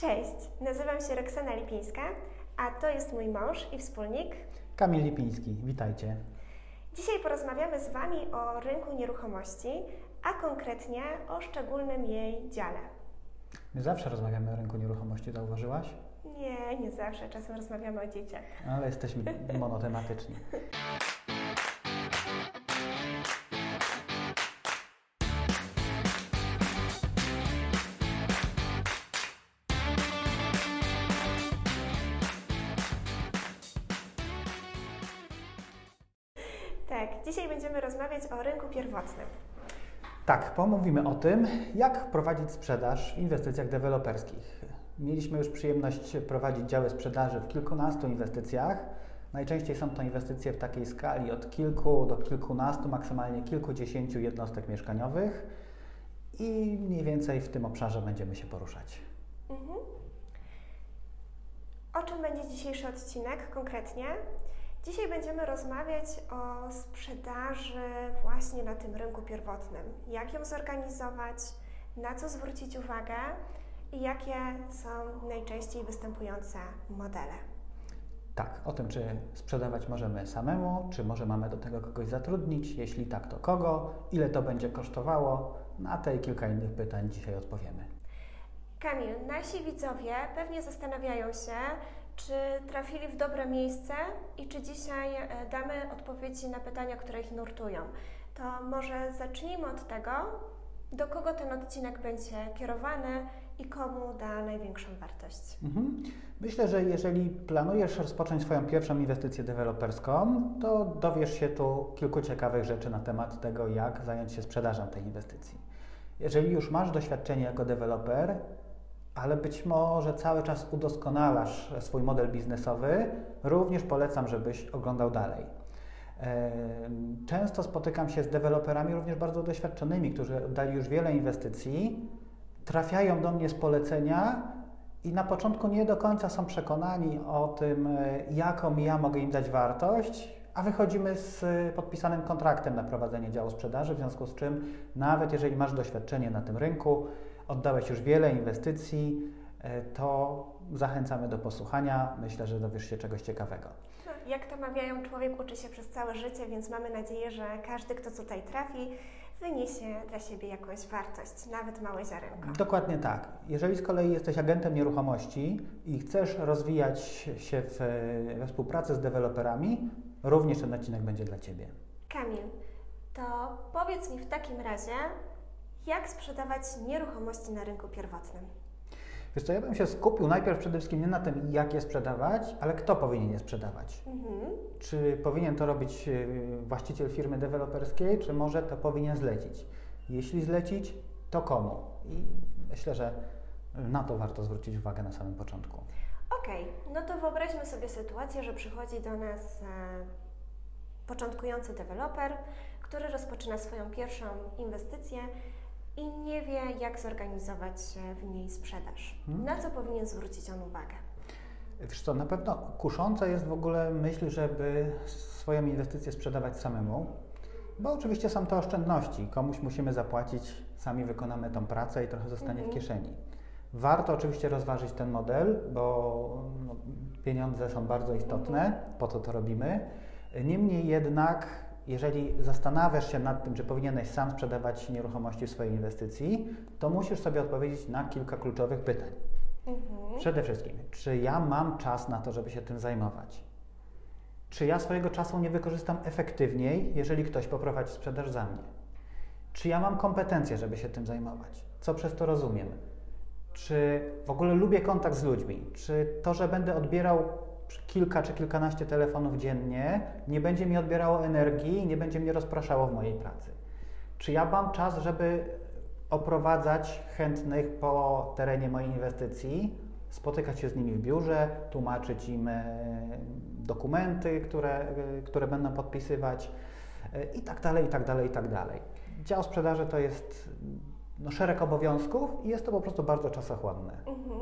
Cześć, nazywam się Roxana Lipińska, a to jest mój mąż i wspólnik. Kamil Lipiński, witajcie. Dzisiaj porozmawiamy z Wami o rynku nieruchomości, a konkretnie o szczególnym jej dziale. My zawsze rozmawiamy o rynku nieruchomości, zauważyłaś? Nie, nie zawsze, czasem rozmawiamy o dzieciach. Ale jesteśmy monotematyczni. pierwotnym. Tak, pomówimy o tym, jak prowadzić sprzedaż w inwestycjach deweloperskich. Mieliśmy już przyjemność prowadzić działy sprzedaży w kilkunastu inwestycjach. Najczęściej są to inwestycje w takiej skali od kilku do kilkunastu, maksymalnie kilkudziesięciu jednostek mieszkaniowych i mniej więcej w tym obszarze będziemy się poruszać. Mhm. O czym będzie dzisiejszy odcinek konkretnie? Dzisiaj będziemy rozmawiać o sprzedaży właśnie na tym rynku pierwotnym. Jak ją zorganizować, na co zwrócić uwagę i jakie są najczęściej występujące modele. Tak, o tym, czy sprzedawać możemy samemu, czy może mamy do tego kogoś zatrudnić, jeśli tak, to kogo, ile to będzie kosztowało. Na te i kilka innych pytań dzisiaj odpowiemy. Kamil, nasi widzowie pewnie zastanawiają się, czy trafili w dobre miejsce i czy dzisiaj e, damy odpowiedzi na pytania, które ich nurtują. To może zacznijmy od tego, do kogo ten odcinek będzie kierowany i komu da największą wartość. Mhm. Myślę, że jeżeli planujesz rozpocząć swoją pierwszą inwestycję deweloperską, to dowiesz się tu kilku ciekawych rzeczy na temat tego, jak zająć się sprzedażą tej inwestycji. Jeżeli już masz doświadczenie jako deweloper, ale być może cały czas udoskonalasz swój model biznesowy, również polecam, żebyś oglądał dalej. Często spotykam się z deweloperami również bardzo doświadczonymi, którzy oddali już wiele inwestycji, trafiają do mnie z polecenia i na początku nie do końca są przekonani o tym, e, jaką ja mogę im dać wartość, a wychodzimy z podpisanym kontraktem na prowadzenie działu sprzedaży, w związku z czym nawet jeżeli masz doświadczenie na tym rynku, oddałeś już wiele inwestycji, e, to zachęcamy do posłuchania. Myślę, że dowiesz się czegoś ciekawego. Jak to mawiają, człowiek uczy się przez całe życie, więc mamy nadzieję, że każdy, kto tutaj trafi, wyniesie dla siebie jakąś wartość, nawet małe ziarenko. Dokładnie tak. Jeżeli z kolei jesteś agentem nieruchomości i chcesz rozwijać się w, we współpracy z deweloperami, również ten odcinek będzie dla Ciebie. Kamil, to powiedz mi w takim razie, jak sprzedawać nieruchomości na rynku pierwotnym? Wiesz co, ja bym się skupił najpierw przede wszystkim nie na tym, jak je sprzedawać, ale kto powinien je sprzedawać. Mhm. Czy powinien to robić y, właściciel firmy deweloperskiej, czy może to powinien zlecić? Jeśli zlecić, to komu? I myślę, że na to warto zwrócić uwagę na samym początku. Okej, okay. no to wyobraźmy sobie sytuację, że przychodzi do nas e, początkujący deweloper, który rozpoczyna swoją pierwszą inwestycję i nie wie, jak zorganizować w niej sprzedaż. Hmm. Na co powinien zwrócić on uwagę? Wiesz co, na pewno kusząca jest w ogóle myśl, żeby swoją inwestycję sprzedawać samemu, bo oczywiście są to oszczędności. Komuś musimy zapłacić, sami wykonamy tą pracę i trochę zostanie w mhm. kieszeni. Warto oczywiście rozważyć ten model, bo no, pieniądze są bardzo istotne, mhm. po to to robimy. Niemniej jednak jeżeli zastanawiasz się nad tym, czy powinieneś sam sprzedawać nieruchomości w swojej inwestycji, to musisz sobie odpowiedzieć na kilka kluczowych pytań. Mhm. Przede wszystkim, czy ja mam czas na to, żeby się tym zajmować? Czy ja swojego czasu nie wykorzystam efektywniej, jeżeli ktoś poprowadzi sprzedaż za mnie? Czy ja mam kompetencje, żeby się tym zajmować? Co przez to rozumiem? Czy w ogóle lubię kontakt z ludźmi? Czy to, że będę odbierał kilka czy kilkanaście telefonów dziennie nie będzie mi odbierało energii nie będzie mnie rozpraszało w mojej pracy? Czy ja mam czas, żeby oprowadzać chętnych po terenie mojej inwestycji, spotykać się z nimi w biurze, tłumaczyć im e, dokumenty, które, e, które będą podpisywać e, i tak dalej, i tak dalej, i tak dalej. Dział sprzedaży to jest no, szereg obowiązków i jest to po prostu bardzo czasochłonne. Mhm.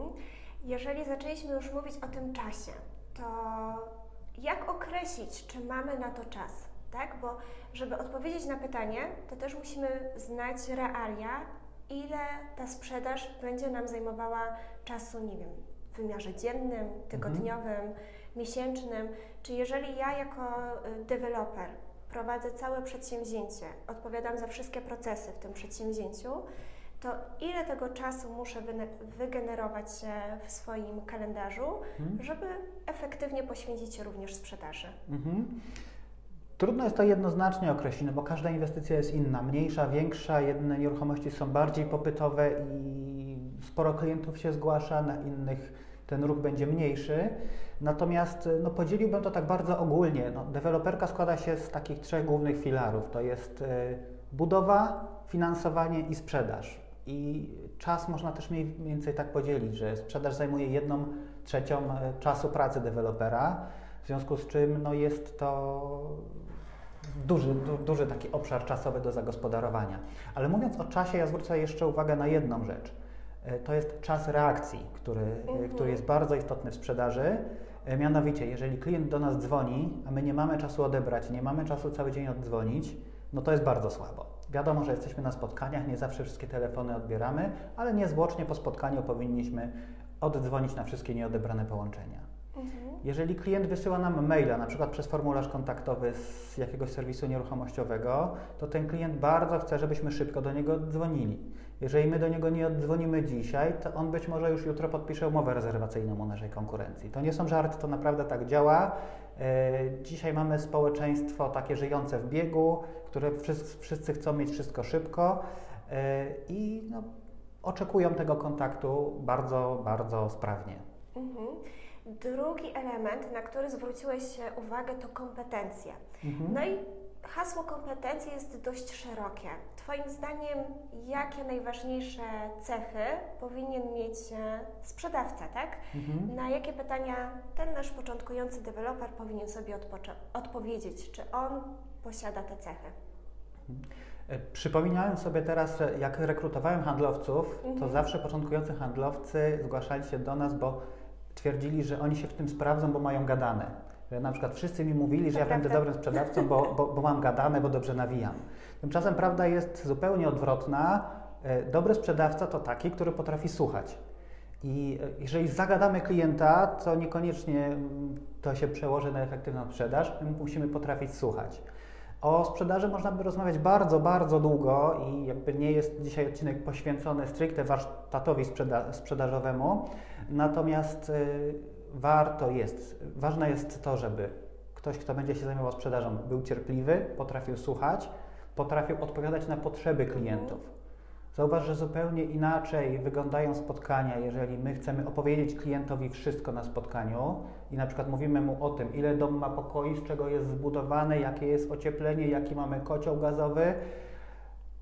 Jeżeli zaczęliśmy już mówić o tym czasie, to jak określić, czy mamy na to czas? Tak? Bo żeby odpowiedzieć na pytanie, to też musimy znać realia ile ta sprzedaż będzie nam zajmowała czasu, nie wiem, w wymiarze dziennym, tygodniowym, miesięcznym. Czy jeżeli ja jako y, deweloper prowadzę całe przedsięwzięcie, odpowiadam za wszystkie procesy w tym przedsięwzięciu, to ile tego czasu muszę wygenerować się w swoim kalendarzu, Mhm. żeby efektywnie poświęcić się również sprzedaży? Mhm. Trudno jest to jednoznacznie określić, no bo każda inwestycja jest inna, mniejsza, większa. Jedne nieruchomości są bardziej popytowe i sporo klientów się zgłasza, na innych ten ruch będzie mniejszy. Natomiast no, podzieliłbym to tak bardzo ogólnie. No, deweloperka składa się z takich trzech głównych filarów. To jest y, budowa, finansowanie i sprzedaż. I czas można też mniej więcej tak podzielić, że sprzedaż zajmuje jedną trzecią e, czasu pracy dewelopera, w związku z czym no, jest to duży, du, duży taki obszar czasowy do zagospodarowania. Ale mówiąc o czasie, ja zwrócę jeszcze uwagę na jedną rzecz. E, To jest czas reakcji, który, e, Mhm. który jest bardzo istotny w sprzedaży. Mianowicie, jeżeli klient do nas dzwoni, a my nie mamy czasu odebrać, nie mamy czasu cały dzień oddzwonić, no to jest bardzo słabo. Wiadomo, że jesteśmy na spotkaniach, nie zawsze wszystkie telefony odbieramy, ale niezwłocznie po spotkaniu powinniśmy oddzwonić na wszystkie nieodebrane połączenia. Mhm. Jeżeli klient wysyła nam maila, na przykład przez formularz kontaktowy z jakiegoś serwisu nieruchomościowego, to ten klient bardzo chce, żebyśmy szybko do niego dzwonili. Jeżeli my do niego nie oddzwonimy dzisiaj, to on być może już jutro podpisze umowę rezerwacyjną u naszej konkurencji. To nie są żarty, to naprawdę tak działa. E, Dzisiaj mamy społeczeństwo takie żyjące w biegu, które wszyscy, wszyscy chcą mieć wszystko szybko e, i no, oczekują tego kontaktu bardzo, bardzo sprawnie. Mhm. Drugi element, na który zwróciłeś uwagę, to kompetencje. Mhm. No i hasło kompetencji jest dość szerokie. Twoim zdaniem, jakie najważniejsze cechy powinien mieć e, sprzedawca, tak? Mhm. Na jakie pytania ten nasz początkujący deweloper powinien sobie odpowiedzieć? Czy on posiada te cechy? E, Przypominałem sobie teraz, że jak rekrutowałem handlowców, to Mhm. zawsze początkujący handlowcy zgłaszali się do nas, bo twierdzili, że oni się w tym sprawdzą, bo mają gadane. Na przykład wszyscy mi mówili, że To ja będę prawda. dobrym sprzedawcą, bo, bo, bo mam gadane, bo dobrze nawijam. Tymczasem prawda jest zupełnie odwrotna. E, Dobry sprzedawca to taki, który potrafi słuchać. I e, jeżeli zagadamy klienta, to niekoniecznie mm, to się przełoży na efektywną sprzedaż. My musimy potrafić słuchać. O sprzedaży można by rozmawiać bardzo, bardzo długo i jakby nie jest dzisiaj odcinek poświęcony stricte warsztatowi sprzeda- sprzedażowemu. Natomiast y, warto jest, ważne jest to, żeby ktoś, kto będzie się zajmował sprzedażą, był cierpliwy, potrafił słuchać, potrafił odpowiadać na potrzeby klientów. Zauważ, że zupełnie inaczej wyglądają spotkania, jeżeli my chcemy opowiedzieć klientowi wszystko na spotkaniu i na przykład mówimy mu o tym, ile dom ma pokoi, z czego jest zbudowany, jakie jest ocieplenie, jaki mamy kocioł gazowy,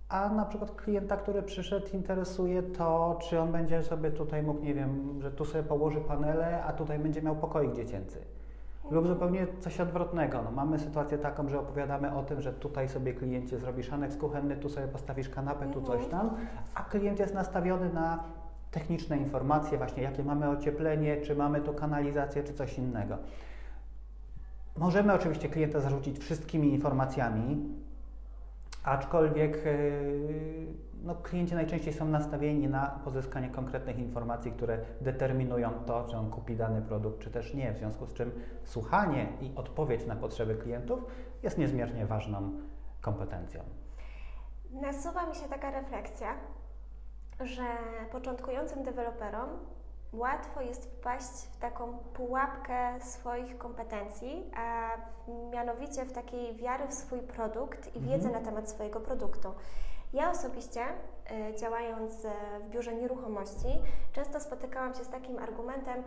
a na przykład klienta, który przyszedł, interesuje to, czy on będzie sobie tutaj mógł, nie wiem, że tu sobie położy panele, a tutaj będzie miał pokoik dziecięcy. Lub zupełnie coś odwrotnego. No, mamy sytuację taką, że opowiadamy o tym, że tutaj sobie kliencie zrobisz aneks kuchenny, tu sobie postawisz kanapę, tu coś tam, a klient jest nastawiony na techniczne informacje, właśnie jakie mamy ocieplenie, czy mamy tu kanalizację, czy coś innego. Możemy oczywiście klienta zarzucić wszystkimi informacjami, aczkolwiek yy, no, klienci najczęściej są nastawieni na pozyskanie konkretnych informacji, które determinują to, czy on kupi dany produkt, czy też nie. W związku z czym słuchanie i odpowiedź na potrzeby klientów jest niezmiernie ważną kompetencją. Nasuwa mi się taka refleksja, że początkującym deweloperom łatwo jest wpaść w taką pułapkę swoich kompetencji, a mianowicie w takiej wiary w swój produkt i Mhm. wiedzę na temat swojego produktu. Ja osobiście, y, działając y, w biurze nieruchomości, często spotykałam się z takim argumentem,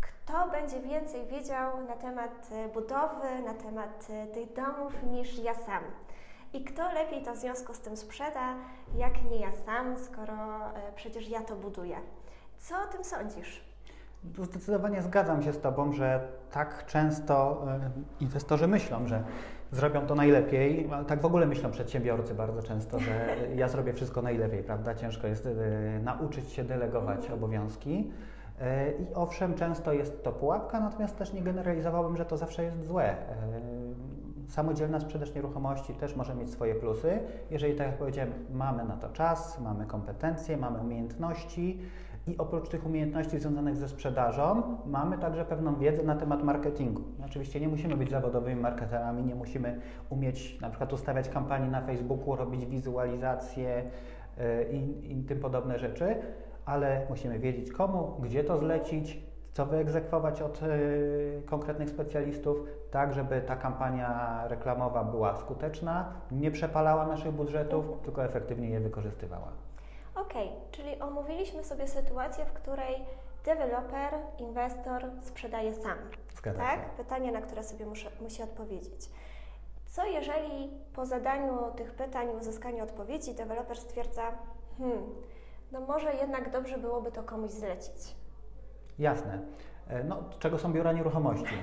kto będzie więcej wiedział na temat y, budowy, na temat tych domów niż ja sam. I kto lepiej to w związku z tym sprzeda, jak nie ja sam, skoro przecież ja to buduję. Co o tym sądzisz? Zdecydowanie zgadzam się z Tobą, że tak często e, inwestorzy myślą, że zrobią to najlepiej. Tak w ogóle myślą przedsiębiorcy bardzo często, że ja zrobię wszystko najlepiej, prawda? Ciężko jest e, nauczyć się delegować Mhm. obowiązki. E, I owszem, często jest to pułapka, natomiast też nie generalizowałbym, że to zawsze jest złe. Samodzielna sprzedaż nieruchomości też może mieć swoje plusy, jeżeli, tak jak powiedziałem, mamy na to czas, mamy kompetencje, mamy umiejętności i oprócz tych umiejętności związanych ze sprzedażą, mamy także pewną wiedzę na temat marketingu. Oczywiście nie musimy być zawodowymi marketerami, nie musimy umieć na przykład ustawiać kampanii na Facebooku, robić wizualizacje i, i tym podobne rzeczy, ale musimy wiedzieć komu, gdzie to zlecić, co wyegzekwować od y, konkretnych specjalistów, tak żeby ta kampania reklamowa była skuteczna, nie przepalała naszych budżetów, tylko efektywnie je wykorzystywała. Okay, czyli omówiliśmy sobie sytuację, w której deweloper, inwestor sprzedaje sam. Zgadza tak? Się. Pytanie, na które sobie muszę, musi odpowiedzieć. Co jeżeli po zadaniu tych pytań i uzyskaniu odpowiedzi deweloper stwierdza, hmm, no może jednak dobrze byłoby to komuś zlecić? Jasne. E, no, czego są biura nieruchomości?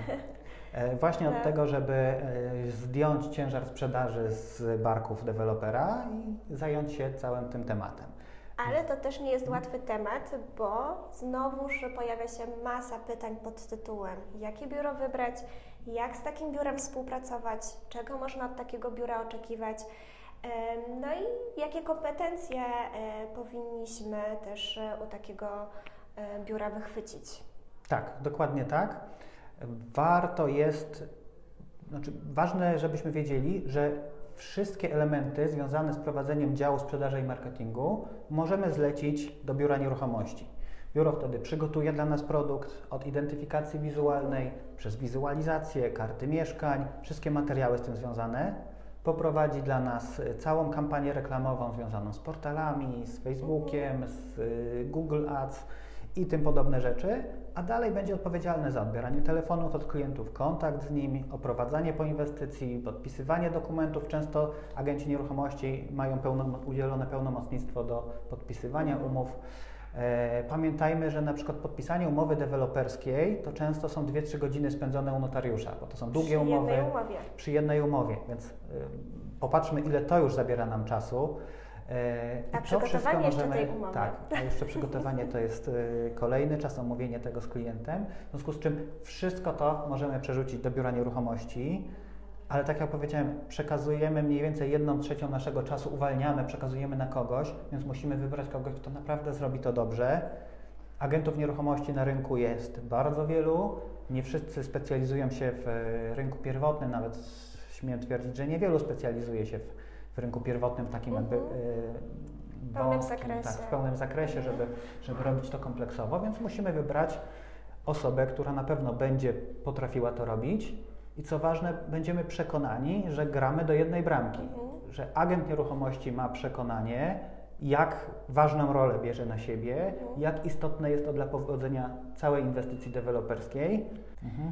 E, właśnie od tak. tego, żeby e, zdjąć ciężar sprzedaży z barków dewelopera i zająć się całym tym tematem. Ale to też nie jest łatwy temat, bo znowuż pojawia się masa pytań pod tytułem: jakie biuro wybrać, jak z takim biurem współpracować, czego można od takiego biura oczekiwać. No i jakie kompetencje powinniśmy też u takiego E, biura wychwycić. Tak, dokładnie tak. Warto jest, znaczy ważne, żebyśmy wiedzieli, że wszystkie elementy związane z prowadzeniem działu sprzedaży i marketingu możemy zlecić do biura nieruchomości. Biuro wtedy przygotuje dla nas produkt od identyfikacji wizualnej, przez wizualizację, karty mieszkań, wszystkie materiały z tym związane. Poprowadzi dla nas całą kampanię reklamową związaną z portalami, z Facebookiem, z y, Google Ads i tym podobne rzeczy, a dalej będzie odpowiedzialny za odbieranie telefonów od klientów, kontakt z nimi, oprowadzanie po inwestycji, podpisywanie dokumentów. Często agenci nieruchomości mają pełno, udzielone pełnomocnictwo do podpisywania umów. E, pamiętajmy, że na przykład podpisanie umowy deweloperskiej to często są 2-3 godziny spędzone u notariusza, bo to są długie przy umowy umowie. przy jednej umowie, więc y, popatrzmy, ile to już zabiera nam czasu. E, a przygotowanie jeszcze możemy, tej umowy. Tak, a jeszcze przygotowanie to jest e, kolejny czas, omówienie tego z klientem. W związku z czym wszystko to możemy przerzucić do biura nieruchomości, ale tak jak powiedziałem, przekazujemy mniej więcej jedną trzecią naszego czasu, uwalniamy, przekazujemy na kogoś, więc musimy wybrać kogoś, kto naprawdę zrobi to dobrze. Agentów nieruchomości na rynku jest bardzo wielu. Nie wszyscy specjalizują się w e, rynku pierwotnym, nawet śmiem twierdzić, że niewielu specjalizuje się w w rynku pierwotnym takim jakby mhm. y, w pełnym zakresie, tak, w pełnym zakresie żeby, żeby robić to kompleksowo, więc musimy wybrać osobę, która na pewno będzie potrafiła to robić i co ważne, będziemy przekonani, że gramy do jednej bramki, mhm. że agent nieruchomości ma przekonanie, jak ważną rolę bierze na siebie, mhm. jak istotne jest to dla powodzenia całej inwestycji deweloperskiej. Mhm.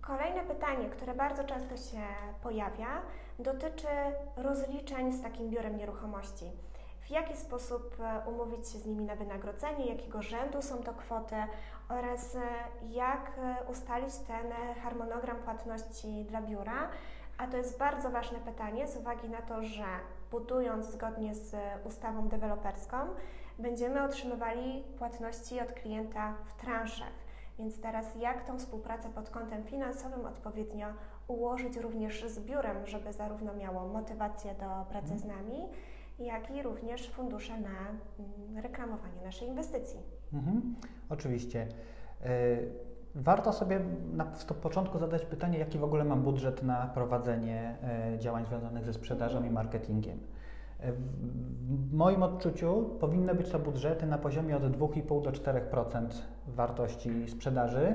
Kolejne pytanie, które bardzo często się pojawia, dotyczy rozliczeń z takim biurem nieruchomości. W jaki sposób e, umówić się z nimi na wynagrodzenie, jakiego rzędu są to kwoty oraz e, jak e, ustalić ten harmonogram płatności dla biura. A to jest bardzo ważne pytanie z uwagi na to, że budując zgodnie z ustawą deweloperską, będziemy otrzymywali płatności od klienta w transzach. Więc teraz jak tą współpracę pod kątem finansowym odpowiednio ułożyć również z biurem, żeby zarówno miało motywację do pracy z nami, jak i również fundusze na mm, reklamowanie naszej inwestycji. Mhm, oczywiście. E, warto sobie na początku zadać pytanie, jaki w ogóle mam budżet na prowadzenie e, działań związanych ze sprzedażą i marketingiem. E, w moim odczuciu powinny być to budżety na poziomie od 2,5 do 4% wartości sprzedaży.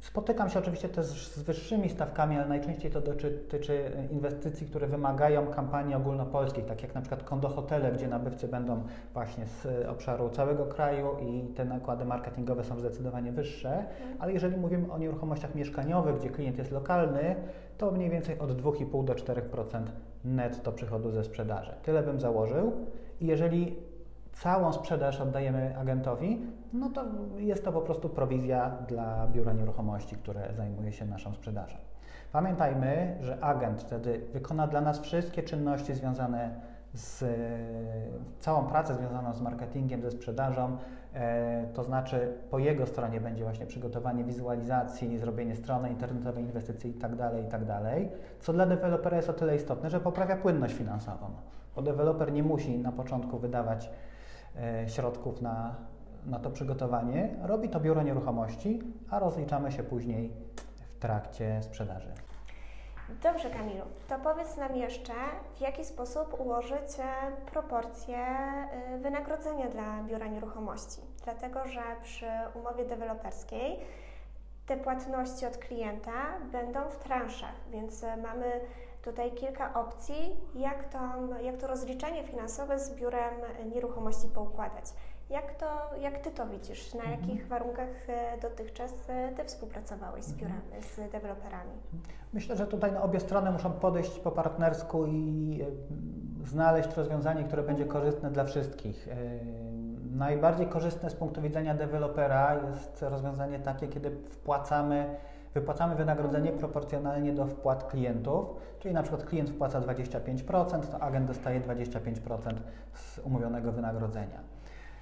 Spotykam się oczywiście też z wyższymi stawkami, ale najczęściej to dotyczy inwestycji, które wymagają kampanii ogólnopolskich, tak jak na przykład kondohotele, gdzie nabywcy będą właśnie z obszaru całego kraju i te nakłady marketingowe są zdecydowanie wyższe. Mhm. Ale jeżeli mówimy o nieruchomościach mieszkaniowych, gdzie klient jest lokalny, to mniej więcej od 2,5 do 4% netto przychodu ze sprzedaży. Tyle bym założył. I jeżeli całą sprzedaż oddajemy agentowi, no to jest to po prostu prowizja dla biura nieruchomości, które zajmuje się naszą sprzedażą. Pamiętajmy, że agent wtedy wykona dla nas wszystkie czynności związane z całą pracę związaną z marketingiem, ze sprzedażą, E, to znaczy po jego stronie będzie właśnie przygotowanie wizualizacji, zrobienie strony internetowej, inwestycji itd., tak itd., tak co dla dewelopera jest o tyle istotne, że poprawia płynność finansową, bo deweloper nie musi na początku wydawać środków na, na to przygotowanie, robi to biuro nieruchomości, a rozliczamy się później w trakcie sprzedaży. Dobrze, Kamilu, to powiedz nam jeszcze, w jaki sposób ułożyć e, proporcje e, wynagrodzenia dla biura nieruchomości. Dlatego, że przy umowie deweloperskiej te płatności od klienta będą w transzach, więc e, mamy tutaj kilka opcji, jak to, jak to rozliczenie finansowe z biurem nieruchomości poukładać. Jak, to, jak Ty to widzisz? Na mhm. jakich warunkach e, dotychczas e, Ty współpracowałeś z biurami, mhm. z deweloperami? Myślę, że tutaj no, obie strony muszą podejść po partnersku i e, znaleźć rozwiązanie, które będzie mhm. korzystne dla wszystkich. Najbardziej korzystne z punktu widzenia dewelopera jest rozwiązanie takie, kiedy wpłacamy wypłacamy wynagrodzenie proporcjonalnie do wpłat klientów, czyli na przykład klient wpłaca 25%, to agent dostaje 25% z umówionego wynagrodzenia.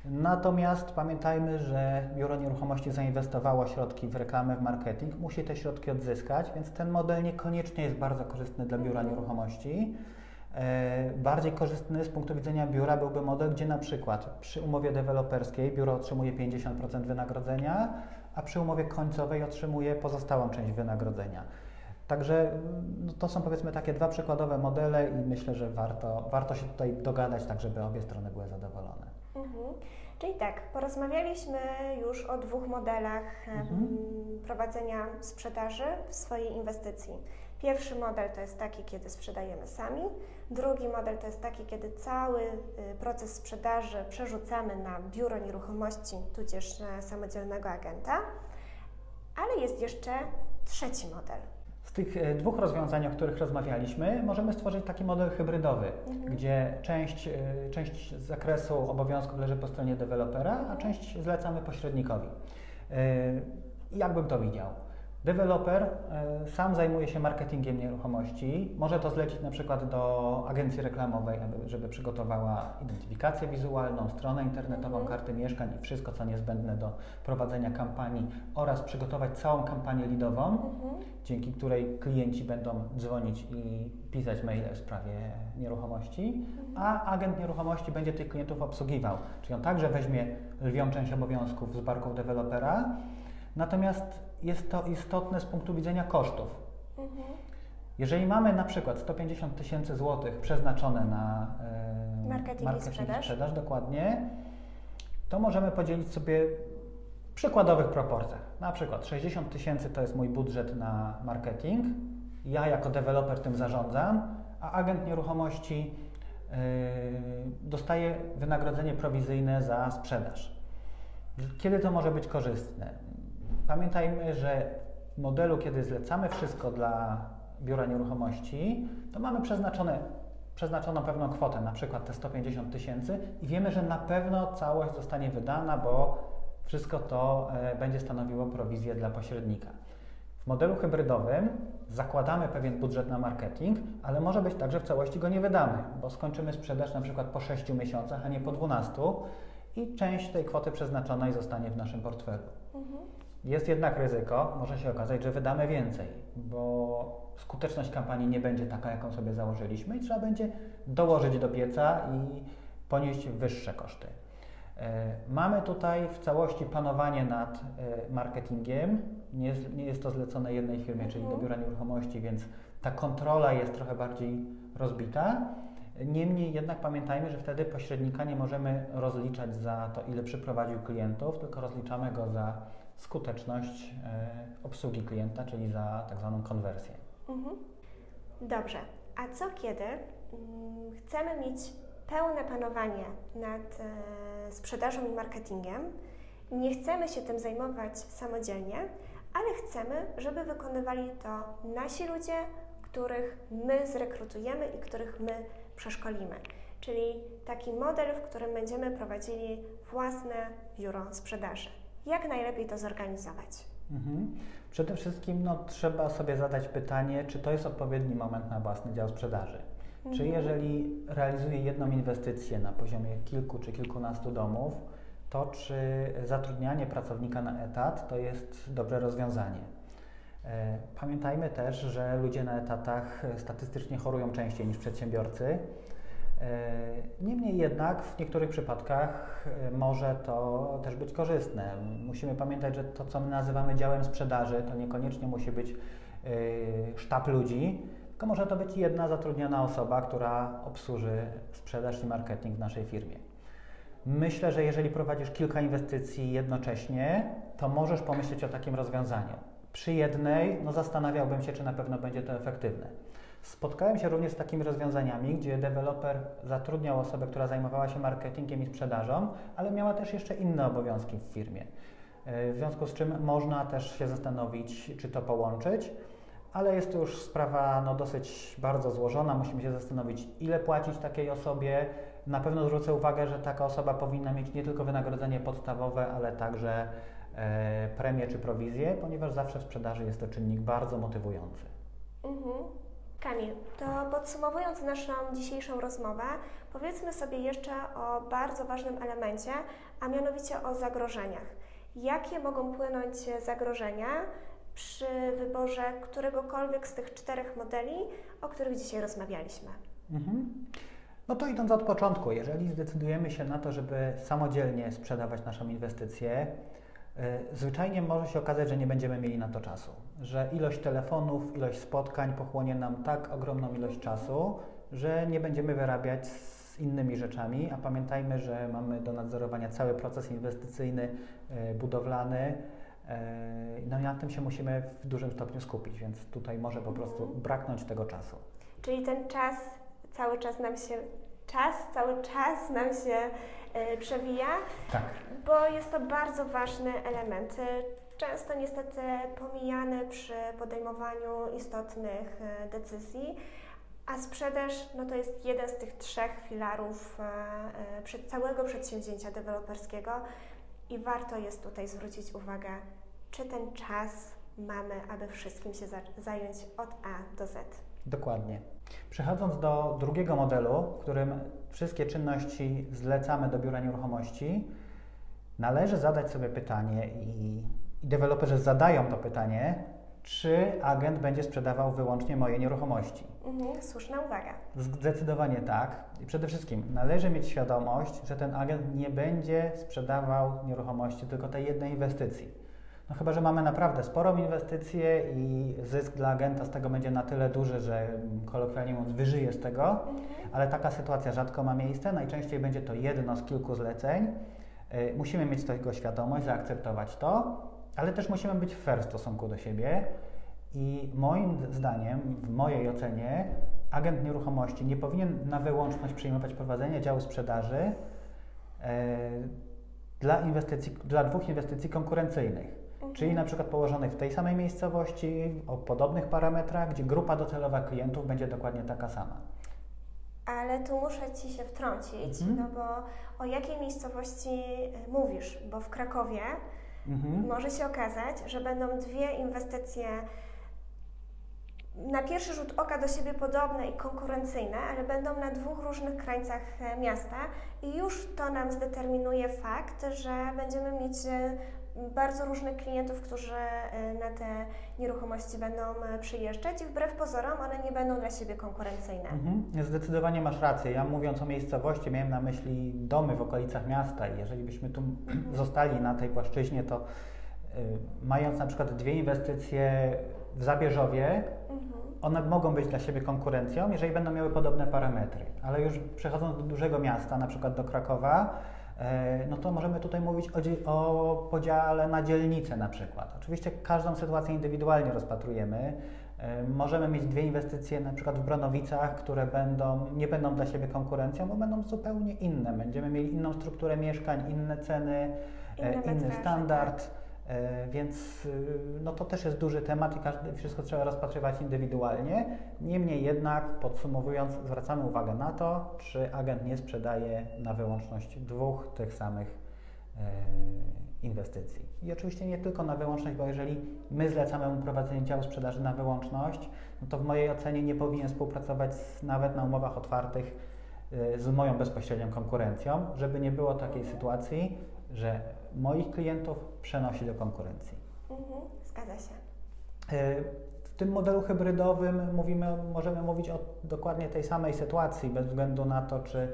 Natomiast pamiętajmy, że biuro nieruchomości zainwestowało środki w reklamę, w marketing, musi te środki odzyskać, więc ten model niekoniecznie jest bardzo korzystny dla biura nieruchomości. E, bardziej korzystny z punktu widzenia biura byłby model, gdzie na przykład przy umowie deweloperskiej biuro otrzymuje 50% wynagrodzenia, a przy umowie końcowej otrzymuje pozostałą część wynagrodzenia. Także no, to są powiedzmy takie dwa przykładowe modele i myślę, że warto, warto się tutaj dogadać tak, żeby obie strony były zadowolone. Mhm. Czyli tak, porozmawialiśmy już o dwóch modelach mhm. prowadzenia sprzedaży w swojej inwestycji. Pierwszy model to jest taki, kiedy sprzedajemy sami. Drugi model to jest taki, kiedy cały y, proces sprzedaży przerzucamy na biuro nieruchomości, tudzież na samodzielnego agenta. Ale jest jeszcze trzeci model, z tych e, dwóch rozwiązań, o których rozmawialiśmy, możemy stworzyć taki model hybrydowy, mhm. gdzie część, e, część zakresu obowiązków leży po stronie dewelopera, a część zlecamy pośrednikowi. E, jak bym to widział? Deweloper e, sam zajmuje się marketingiem nieruchomości. Może to zlecić na przykład do agencji reklamowej, żeby przygotowała identyfikację wizualną, stronę internetową, mhm. karty mieszkań i wszystko, co niezbędne do prowadzenia kampanii oraz przygotować całą kampanię lidową, mhm. dzięki której klienci będą dzwonić i pisać maile w sprawie nieruchomości, mhm. a agent nieruchomości będzie tych klientów obsługiwał. Czyli on także weźmie lwią część obowiązków z barką dewelopera, natomiast jest to istotne z punktu widzenia kosztów. Mhm. Jeżeli mamy na przykład 150 tysięcy złotych przeznaczone na e, marketing, marketing i sprzedaż. sprzedaż, dokładnie, to możemy podzielić sobie w przykładowych proporcjach. Na przykład 60 tysięcy to jest mój budżet na marketing, ja jako deweloper tym zarządzam, a agent nieruchomości yy, dostaje wynagrodzenie prowizyjne za sprzedaż. Kiedy to może być korzystne? Pamiętajmy, że w modelu, kiedy zlecamy wszystko dla biura nieruchomości, to mamy przeznaczone, przeznaczoną pewną kwotę, na przykład te 150 tysięcy i wiemy, że na pewno całość zostanie wydana, bo wszystko to e, będzie stanowiło prowizję dla pośrednika. W modelu hybrydowym zakładamy pewien budżet na marketing, ale może być tak, że w całości go nie wydamy, bo skończymy sprzedaż na przykład po 6 miesiącach, a nie po 12 i część tej kwoty przeznaczonej zostanie w naszym portfelu. Mhm. Jest jednak ryzyko, może się okazać, że wydamy więcej, bo skuteczność kampanii nie będzie taka, jaką sobie założyliśmy i trzeba będzie dołożyć do pieca i ponieść wyższe koszty. E, mamy tutaj w całości panowanie nad e, marketingiem. Nie jest, nie jest to zlecone jednej firmie, czyli do mhm. biura nieruchomości, więc ta kontrola jest trochę bardziej rozbita. Niemniej jednak pamiętajmy, że wtedy pośrednika nie możemy rozliczać za to, ile przyprowadził klientów, tylko rozliczamy go za skuteczność e, obsługi klienta, czyli za tak zwaną konwersję. Mhm. Dobrze. A co kiedy mm, chcemy mieć pełne panowanie nad e, sprzedażą i marketingiem? Nie chcemy się tym zajmować samodzielnie, ale chcemy, żeby wykonywali to nasi ludzie, których my zrekrutujemy i których my przeszkolimy. Czyli taki model, w którym będziemy prowadzili własne biuro sprzedaży. Jak najlepiej to zorganizować? Mhm. Przede wszystkim no, trzeba sobie zadać pytanie, czy to jest odpowiedni moment na własny dział sprzedaży. Mhm. Czy jeżeli realizuję jedną inwestycję na poziomie kilku czy kilkunastu domów, to, czy zatrudnianie pracownika na etat to jest dobre rozwiązanie. E, pamiętajmy też, że ludzie na etatach statystycznie chorują częściej niż przedsiębiorcy. E, niemniej jednak w niektórych przypadkach e, może to też być korzystne. Musimy pamiętać, że to, co my nazywamy działem sprzedaży, to niekoniecznie musi być sztab ludzi, tylko może to być jedna zatrudniona osoba, która obsłuży sprzedaż i marketing w naszej firmie. Myślę, że jeżeli prowadzisz kilka inwestycji jednocześnie, to możesz pomyśleć o takim rozwiązaniu. Przy jednej, no zastanawiałbym się, czy na pewno będzie to efektywne. Spotkałem się również z takimi rozwiązaniami, gdzie deweloper zatrudniał osobę, która zajmowała się marketingiem i sprzedażą, ale miała też jeszcze inne obowiązki w firmie. E, w związku z czym można też się zastanowić, czy to połączyć, ale jest to już sprawa no, dosyć bardzo złożona. Musimy się zastanowić, ile płacić takiej osobie. Na pewno zwrócę uwagę, że taka osoba powinna mieć nie tylko wynagrodzenie podstawowe, ale także e, premię czy prowizję, ponieważ zawsze w sprzedaży jest to czynnik bardzo motywujący. Mhm. Kamil, to podsumowując naszą dzisiejszą rozmowę, powiedzmy sobie jeszcze o bardzo ważnym elemencie, a mianowicie o zagrożeniach. Jakie mogą płynąć zagrożenia przy wyborze któregokolwiek z tych czterech modeli, o których dzisiaj rozmawialiśmy? Mhm. No to idąc od początku, jeżeli zdecydujemy się na to, żeby samodzielnie sprzedawać naszą inwestycję, zwyczajnie może się okazać, że nie będziemy mieli na to czasu, że ilość telefonów, ilość spotkań pochłonie nam tak ogromną ilość czasu, że nie będziemy wyrabiać z innymi rzeczami, a pamiętajmy, że mamy do nadzorowania cały proces inwestycyjny, e, budowlany. E, no i na tym się musimy w dużym stopniu skupić, więc tutaj może po prostu mhm. braknąć tego czasu. Czyli ten czas cały czas nam się czas cały czas nam się e, przewija, tak. bo jest to bardzo ważny element. E, często niestety pomijany przy podejmowaniu istotnych e, decyzji, a sprzedaż no to jest jeden z tych trzech filarów przed całego przedsięwzięcia deweloperskiego i warto jest tutaj zwrócić uwagę, czy ten czas mamy, aby wszystkim się zająć od A do Z. Dokładnie. Przechodząc do drugiego modelu, którym wszystkie czynności zlecamy do biura nieruchomości, należy zadać sobie pytanie i, i deweloperzy zadają to pytanie, czy agent będzie sprzedawał wyłącznie moje nieruchomości. Mhm, słuszna uwaga. Zdecydowanie tak. I przede wszystkim należy mieć świadomość, że ten agent nie będzie sprzedawał nieruchomości tylko tej jednej inwestycji. No chyba, że mamy naprawdę sporą inwestycję i zysk dla agenta z tego będzie na tyle duży, że kolokwialnie mówiąc wyżyje z tego, mhm. ale taka sytuacja rzadko ma miejsce. Najczęściej będzie to jedno z kilku zleceń. Y, musimy mieć tego świadomość, zaakceptować to, ale też musimy być fair w stosunku do siebie. I moim zdaniem, w mojej ocenie, agent nieruchomości nie powinien na wyłączność przyjmować prowadzenia działu sprzedaży y, dla, inwestycji, dla dwóch inwestycji konkurencyjnych. Mhm. Czyli na przykład położonych w tej samej miejscowości, o podobnych parametrach, gdzie grupa docelowa klientów będzie dokładnie taka sama. Ale tu muszę Ci się wtrącić, mhm. no bo o jakiej miejscowości y, mówisz? Bo w Krakowie mhm. może się okazać, że będą dwie inwestycje na pierwszy rzut oka do siebie podobne i konkurencyjne, ale będą na dwóch różnych krańcach e, miasta i już to nam zdeterminuje fakt, że będziemy mieć e, bardzo różnych klientów, którzy e, na te nieruchomości będą e, przyjeżdżać i wbrew pozorom one nie będą dla siebie konkurencyjne. Mhm. Zdecydowanie masz rację. Ja mówiąc o miejscowości miałem na myśli domy w okolicach miasta i jeżeli byśmy tu mhm. zostali na tej płaszczyźnie, to y, mając na przykład dwie inwestycje w Zabierzowie, mhm. one mogą być dla siebie konkurencją, jeżeli będą miały podobne parametry. Ale już przechodząc do dużego miasta, na przykład do Krakowa, E, no to możemy tutaj mówić o, o podziale na dzielnice na przykład. Oczywiście każdą sytuację indywidualnie rozpatrujemy. E, możemy mieć dwie inwestycje na przykład w Bronowicach, które będą, nie będą dla siebie konkurencją, bo będą zupełnie inne. Będziemy mieli inną strukturę mieszkań, inne ceny, e, inny, inny standard. Tak. E, więc y, no to też jest duży temat i każdy, wszystko trzeba rozpatrywać indywidualnie. Niemniej jednak, podsumowując, zwracamy uwagę na to, czy agent nie sprzedaje na wyłączność dwóch tych samych e, inwestycji. I oczywiście nie tylko na wyłączność, bo jeżeli my zlecamy mu prowadzenie działu sprzedaży na wyłączność, no to w mojej ocenie nie powinien współpracować z, nawet na umowach otwartych e, z moją bezpośrednią konkurencją, żeby nie było takiej sytuacji, że moich klientów przenosi do konkurencji. Mhm, zgadza się. E, w tym modelu hybrydowym mówimy, możemy mówić o dokładnie tej samej sytuacji, bez względu na to, czy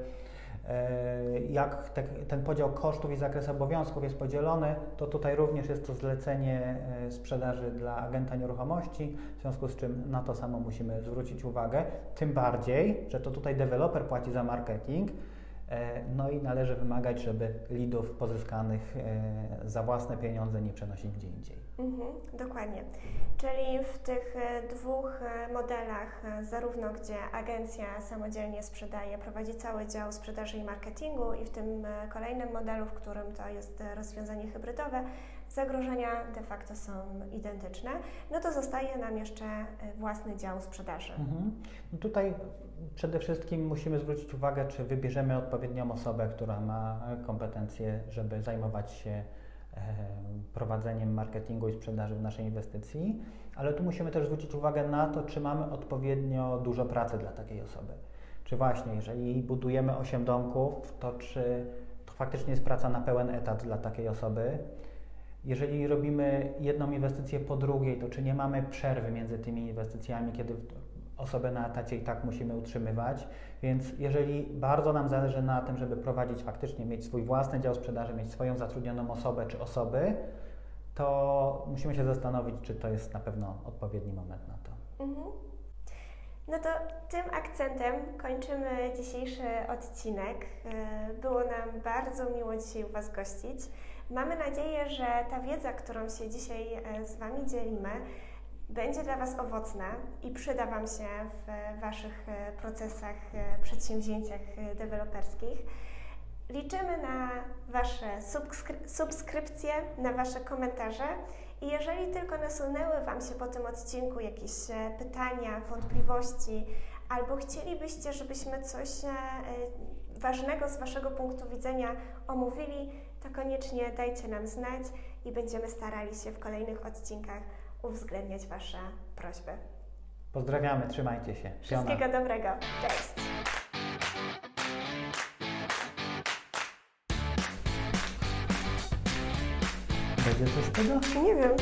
e, jak te, ten podział kosztów i zakres obowiązków jest podzielony, to tutaj również jest to zlecenie e, sprzedaży dla agenta nieruchomości, w związku z czym na to samo musimy zwrócić uwagę. Tym bardziej, że to tutaj deweloper płaci za marketing, no i należy wymagać, żeby lidów pozyskanych za własne pieniądze nie przenosić gdzie indziej. Mhm, dokładnie. Czyli w tych e, dwóch e, modelach, e, zarówno gdzie agencja samodzielnie sprzedaje, prowadzi cały dział sprzedaży i marketingu, i w tym kolejnym modelu, w którym to jest rozwiązanie hybrydowe, zagrożenia de facto są identyczne, no to zostaje nam jeszcze własny dział sprzedaży. Mhm. No tutaj przede wszystkim musimy zwrócić uwagę, czy wybierzemy odpowiednią osobę, która ma kompetencje, żeby zajmować się prowadzeniem marketingu i sprzedaży w naszej inwestycji, ale tu musimy też zwrócić uwagę na to, czy mamy odpowiednio dużo pracy dla takiej osoby. Czy właśnie, jeżeli budujemy 8 domków, to czy to faktycznie jest praca na pełen etat dla takiej osoby? Jeżeli robimy jedną inwestycję po drugiej, to czy nie mamy przerwy między tymi inwestycjami, kiedy osobę na etacie i tak musimy utrzymywać. Więc jeżeli bardzo nam zależy na tym, żeby prowadzić faktycznie, mieć swój własny dział sprzedaży, mieć swoją zatrudnioną osobę czy osoby, to musimy się zastanowić, czy to jest na pewno odpowiedni moment na to. Mhm. No to tym akcentem kończymy dzisiejszy odcinek. E, było nam bardzo miło dzisiaj u Was gościć. Mamy nadzieję, że ta wiedza, którą się dzisiaj e, z Wami dzielimy, będzie dla Was owocna i przyda Wam się w Waszych e, procesach, e, przedsięwzięciach e, deweloperskich. Liczymy na Wasze subskry subskrypcje, na Wasze komentarze i jeżeli tylko nasunęły Wam się po tym odcinku jakieś pytania, wątpliwości, albo chcielibyście, żebyśmy coś ważnego z Waszego punktu widzenia omówili, to koniecznie dajcie nam znać i będziemy starali się w kolejnych odcinkach uwzględniać Wasze prośby. Pozdrawiamy, trzymajcie się. Wszystkiego dobrego. Cześć. Będzie coś z tego? Nie wiem.